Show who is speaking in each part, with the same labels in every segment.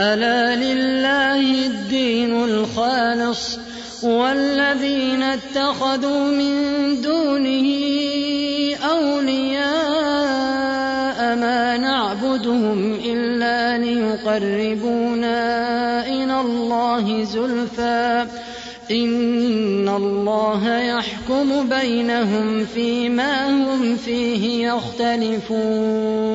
Speaker 1: ألا لله الدين الخالص والذين اتخذوا من دونه أولياء ما نعبدهم إلا ليقربونا إلى الله زلفى. إن الله يحكم بينهم فيما هم فيه يختلفون.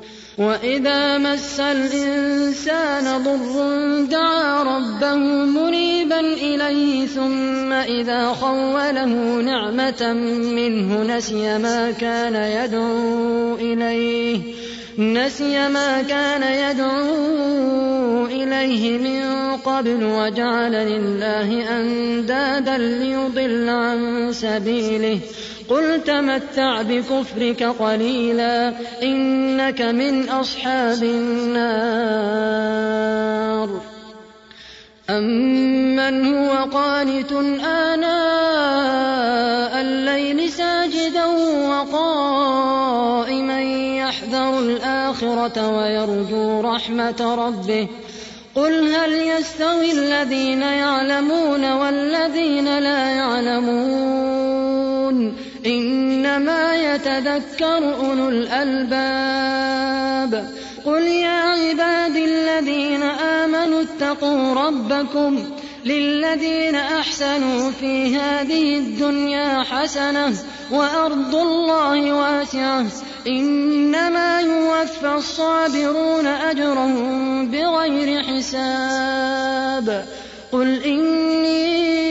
Speaker 1: وإذا مس الإنسان ضر دعا ربه منيبا إليه ثم إذا خوله نعمة منه نسي ما كان يدعو إليه نسي ما كان يدعو إليه من قبل وجعل لله أندادا ليضل عن سبيله قل تمتع بكفرك قليلا إنك من أصحاب النار أمن هو قانت آناء الليل ساجدا وقائما يحذر الآخرة ويرجو رحمة ربه قل هل يستوي الذين يعلمون والذين لا يعلمون إنما يتذكر أولو الألباب. قل يا عباد الذين آمنوا اتقوا ربكم للذين أحسنوا في هذه الدنيا حسنة وأرض الله واسعة. إنما يوفى الصابرون أجرهم بغير حساب. قل إني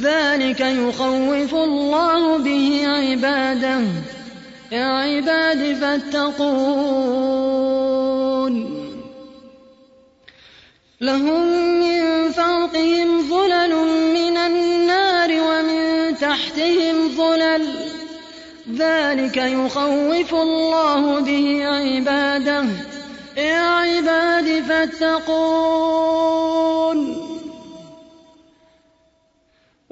Speaker 1: ذلك يخوف الله به عباده. يا عباد فاتقون. لهم من فوقهم ظلل من النار ومن تحتهم ظلل. ذلك يخوف الله به عباده. يا عباد فاتقون.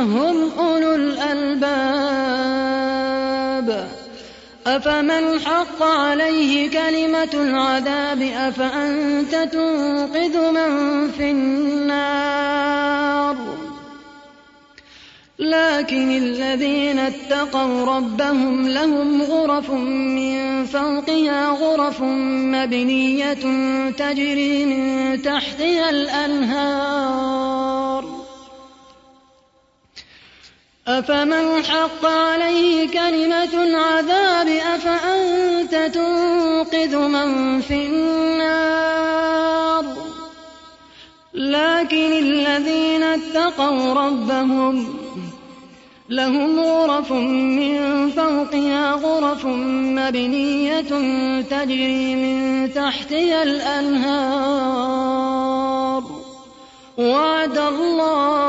Speaker 1: هم أولو الألباب. أفمن حق عليه كلمة العذاب أفأنت تنقذ من في النار؟ لكن الذين اتقوا ربهم لهم غرف من فوقها غرف مبنية تجري من تحتها الأنهار. أفمن حق عليه كلمة العذاب أفأنت تنقذ من في النار؟ لكن الذين اتقوا ربهم لهم غرف من فوقها غرف مبنية تجري من تحتها الأنهار. وعد الله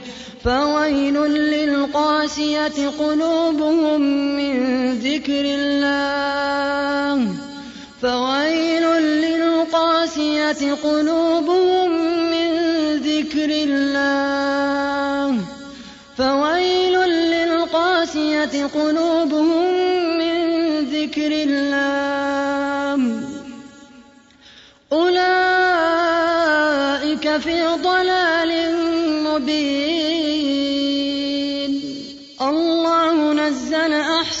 Speaker 1: فويل للقاسية قلوبهم من ذكر الله. فويل للقاسية قلوبهم من ذكر الله. فويل للقاسية قلوبهم من ذكر الله. أولئك في ضلال مبين.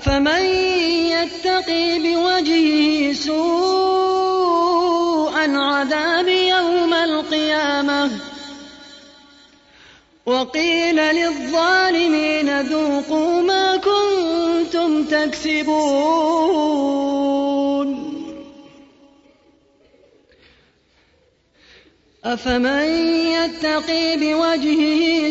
Speaker 1: أفمن يتقي بوجهه سوء عذاب يوم القيامة؟ وقيل للظالمين ذوقوا ما كنتم تكسبون. أفمن يتقي بوجهه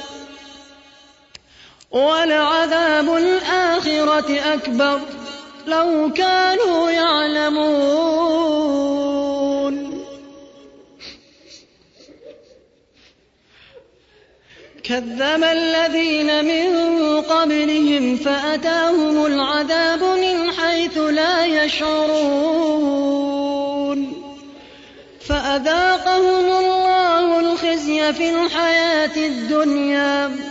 Speaker 1: ولعذاب الآخرة أكبر. لو كانوا يعلمون. كذب الذين من قبلهم فأتاهم العذاب من حيث لا يشعرون. فأذاقهم الله الخزي في الحياة الدنيا.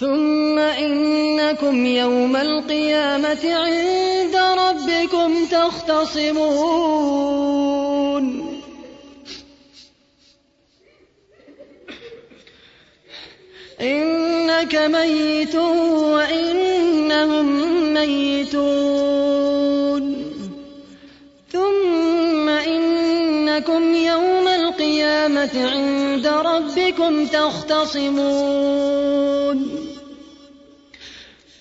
Speaker 1: ثم إنكم يوم القيامة عند ربكم تختصمون. إنك ميت وإنهم ميتون. ثم إنكم يوم القيامة عند ربكم تختصمون.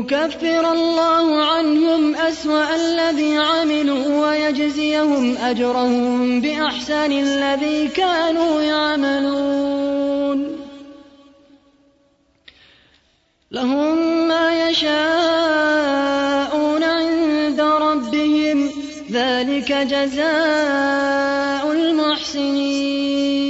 Speaker 1: ليكفر الله عنهم أسوأ الذي عملوا ويجزيهم أجرهم بأحسن الذي كانوا يعملون. لهم ما يشاءون عند ربهم ذلك جزاء المحسنين.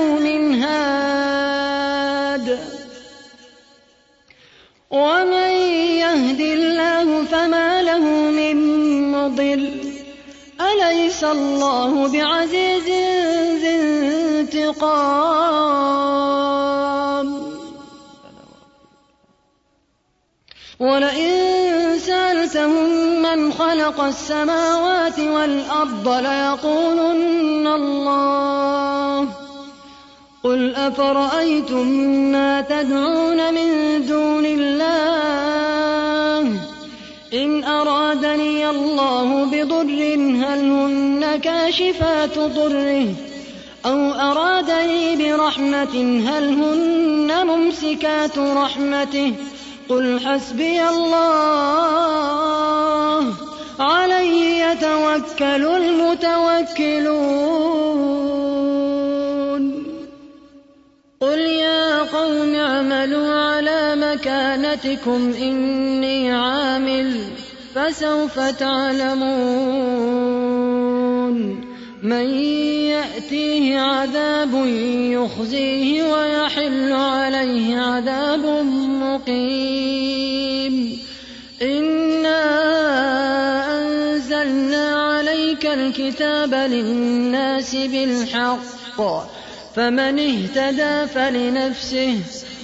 Speaker 1: ومن يهد الله فما له من مضل. أليس الله بعزيز ذي انتقام؟ ولئن سألتهم من خلق السماوات والأرض ليقولن الله. قل أفرأيتم ما تدعون من دون الله؟ إن أرادني الله بضر هل هن كاشفات ضره؟ أو أرادني برحمة هل هن ممسكات رحمته؟ قل حسبي الله عليه يتوكل المتوكلون. مكانتكم إني عامل فسوف تعلمون من يأتيه عذاب يخزيه ويحل عليه عذاب مقيم إنا أنزلنا عليك الكتاب للناس بالحق فمن اهتدى فلنفسه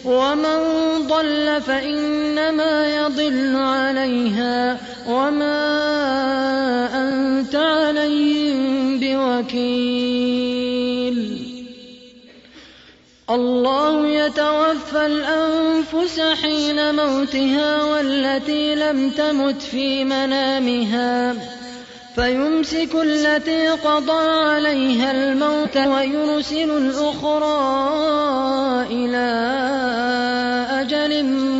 Speaker 1: ومن ضل فإنما يضل عليها وما أنت عليهم بوكيل. الله يتوفى الأنفس حين موتها والتي لم تمت في منامها فيمسك التي قضى عليها الموت ويرسل الأخرى إلى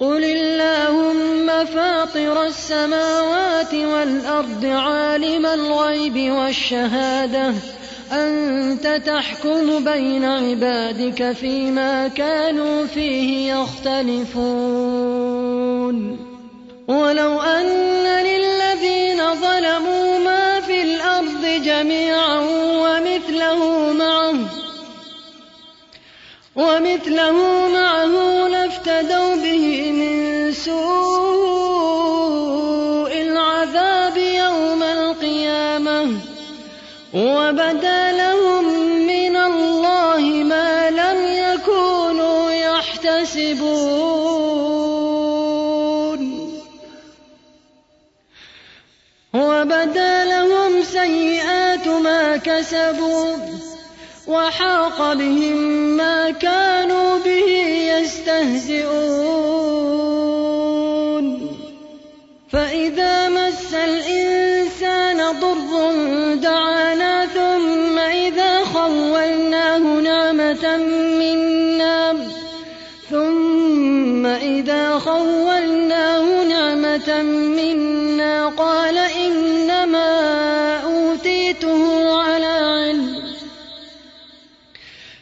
Speaker 1: قل اللهم فاطر السماوات والأرض عالم الغيب والشهادة أنت تحكم بين عبادك فيما كانوا فيه يختلفون ولو أن للذين ظلموا ما في الأرض جميعا ومثله معه ومثله معه لافتدوا به من سوء العذاب يوم القيامة وبدا لهم من الله ما لم يكونوا يحتسبون. وبدا لهم سيئات ما كسبوا. وحاق بهم ما كانوا به يستهزئون. فإذا مس الإنسان ضر دعانا ثم إذا خولناه نعمة منا ثم إذا خولناه نعمة منا قال إنما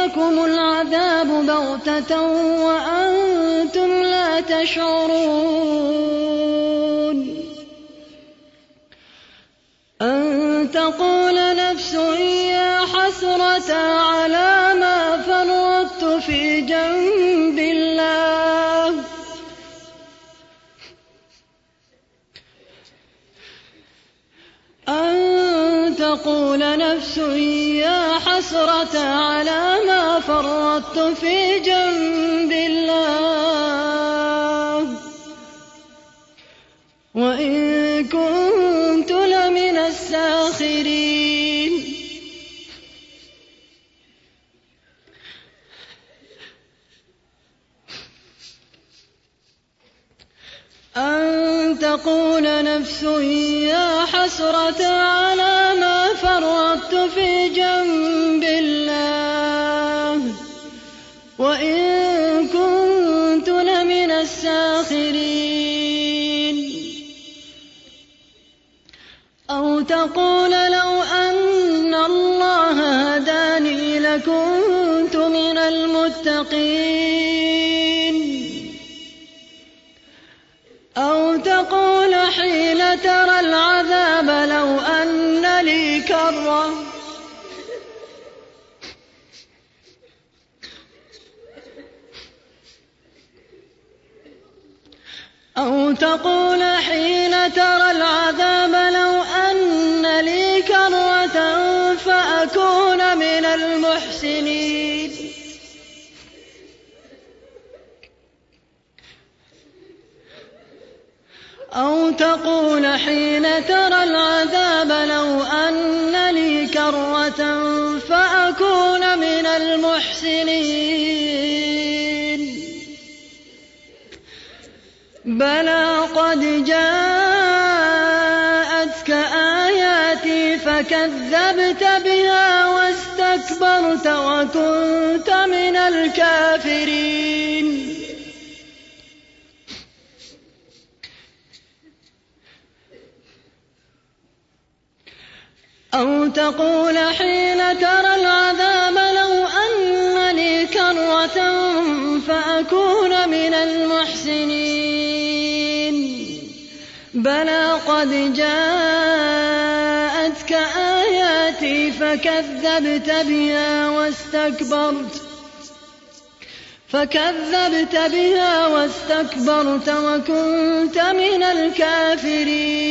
Speaker 1: يأتيكم العذاب بغتة وأنتم لا تشعرون أن تقول نفس يا حسرة على تقول نفس يا حسرة على ما فرطت في جنب الله. وإن كنت لمن الساخرين. أن تقول نفس يا حسرة على تقول حين ترى العذاب لو أن لي كرة فأكون من المحسنين. أو تقول حين ترى العذاب لو أن لي كرة فأكون من المحسنين. بلى قد جاءتك آياتي فكذبت بها واستكبرت وكنت من الكافرين. أو تقول حين ترى العذاب كرة فأكون من المحسنين. بلى قد جاءتك آياتي فكذبت بها واستكبرت. فكذبت بها واستكبرت وكنت من الكافرين.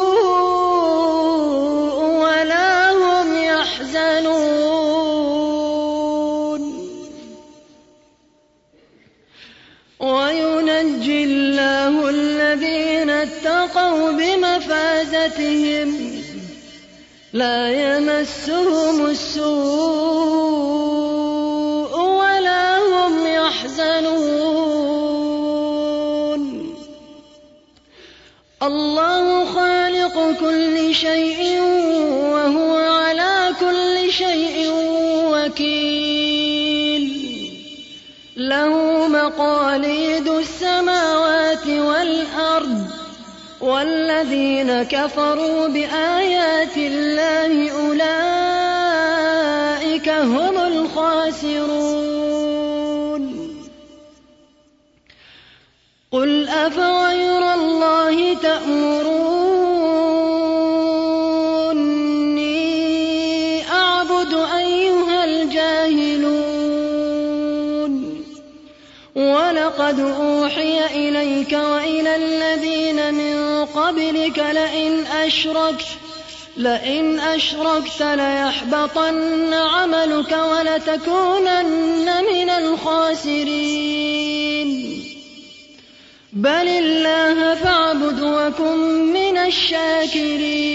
Speaker 1: بمفازتهم لا يمسهم السوء ولا هم يحزنون. الله خالق كل شيء وهو على كل شيء وكيل. له مقاليد والذين كفروا بآيات الله أولئك هم الخاسرون. قل أفغير الله تأمروني أعبد أيها الجاهلون. ولقد أوحي إليك وإلى الذين من قبلك لئن أشركت لئن أشركت ليحبطن عملك ولتكونن من الخاسرين. بل الله فاعبد وكن من الشاكرين.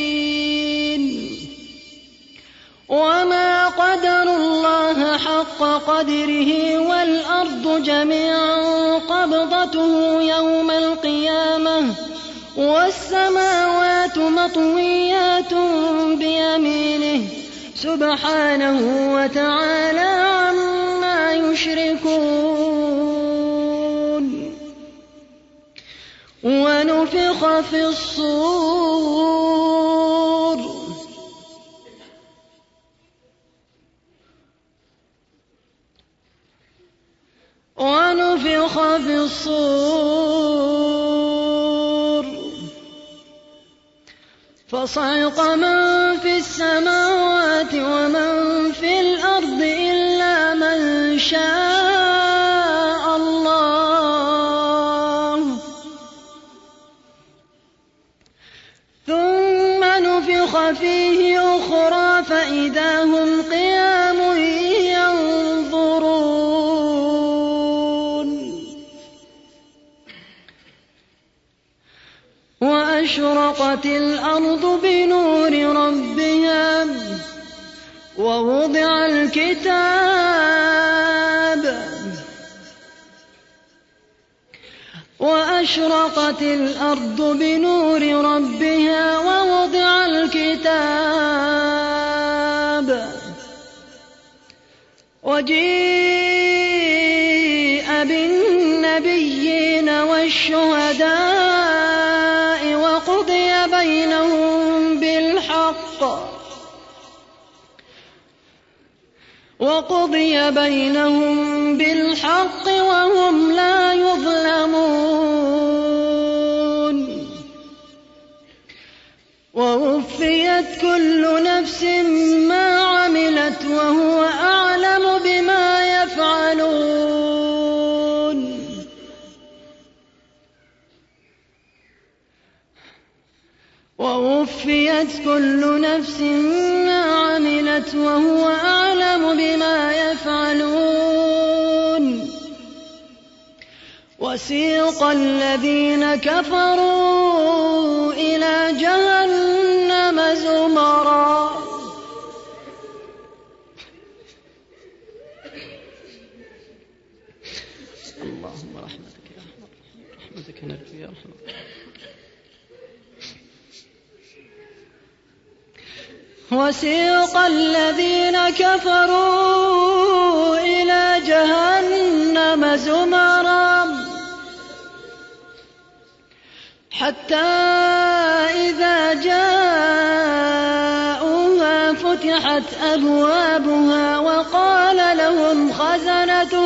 Speaker 1: وما قدروا الله حق قدره والأرض جميعا قبضته يوم القيامة. والسماوات مطويات بيمينه سبحانه وتعالى عما يشركون. ونفخ في الصور. ونفخ في الصور. فصعق من في السماوات ومن في الأرض إلا من شاء الله. ثم نفخ فيه أخرى فإذا هم قيام وأشرقت الأرض بنور ربها ووضع الكتاب وأشرقت الأرض بنور ربها ووضع الكتاب وجيء بالنبيين والشهداء وقضي بينهم بالحق وهم لا يظلمون. ووفيت كل نفس ما عملت وهو أعلم بما يفعلون. ووفيت كل نفس ما عملت وهو أعلم بما يفعلون. وسيق الذين كفروا إلى جهنم زمرا اللهم رحمتك يا رحمة رحمتك نرجو يا رحمة وسيق الذين كفروا إلى جهنم زمرا. حتى إذا جاءوها فتحت أبوابها وقال لهم خزنتها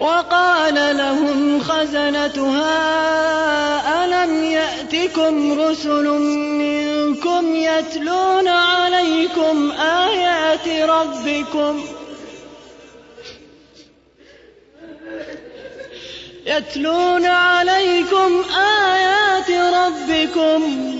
Speaker 1: وقال لهم خزنتها ألم يأتكم رسل منكم يتلون عليكم آيات ربكم؟ يتلون عليكم آيات ربكم.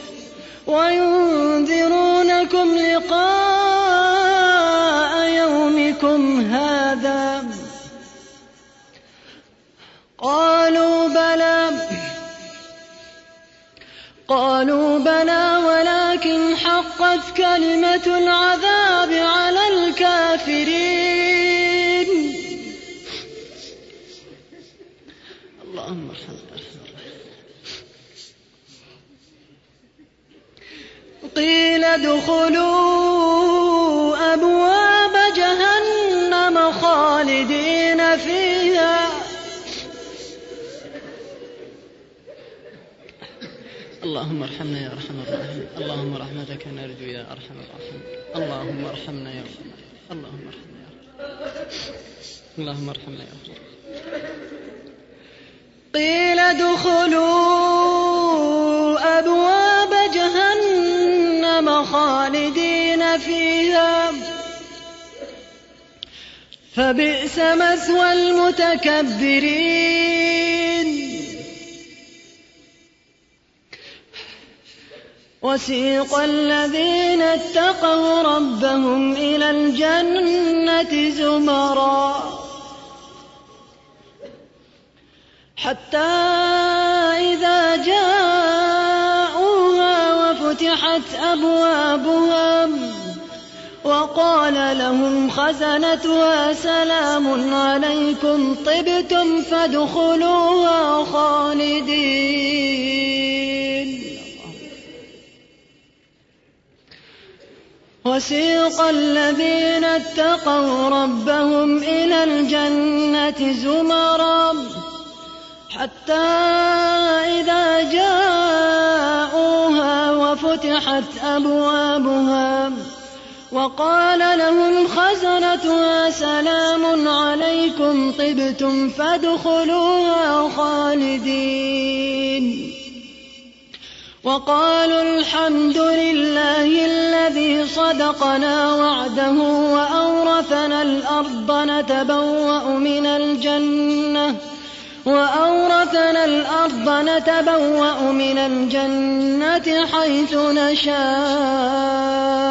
Speaker 1: وينذرونكم لقاء يومكم هذا. قالوا بلى قالوا بلى ولكن حقت كلمة العذاب. ادخلوا أبواب جهنم خالدين فيها. اللهم ارحمنا يا أرحم الراحمين. اللهم رحمتك نرجو يا أرحم الراحمين. اللهم ارحمنا يا ارحم اللهم ارحمنا يا اللهم ارحمنا يا ارحم قيل ادخلوا فبئس مثوى المتكبرين. وسيق الذين اتقوا ربهم إلى الجنة زمرا. وقال لهم خزنتها سلام عليكم طبتم فادخلوها خالدين. وسيق الذين اتقوا ربهم إلى الجنة زمرا حتى إذا جاءوها وفتحت أبوابها وقال لهم خزنتها سلام عليكم طبتم فادخلوها خالدين. وقالوا الحمد لله الذي صدقنا وعده وأورثنا الأرض نتبوأ من الجنة وأورثنا الأرض نتبوأ من الجنة حيث نشاء.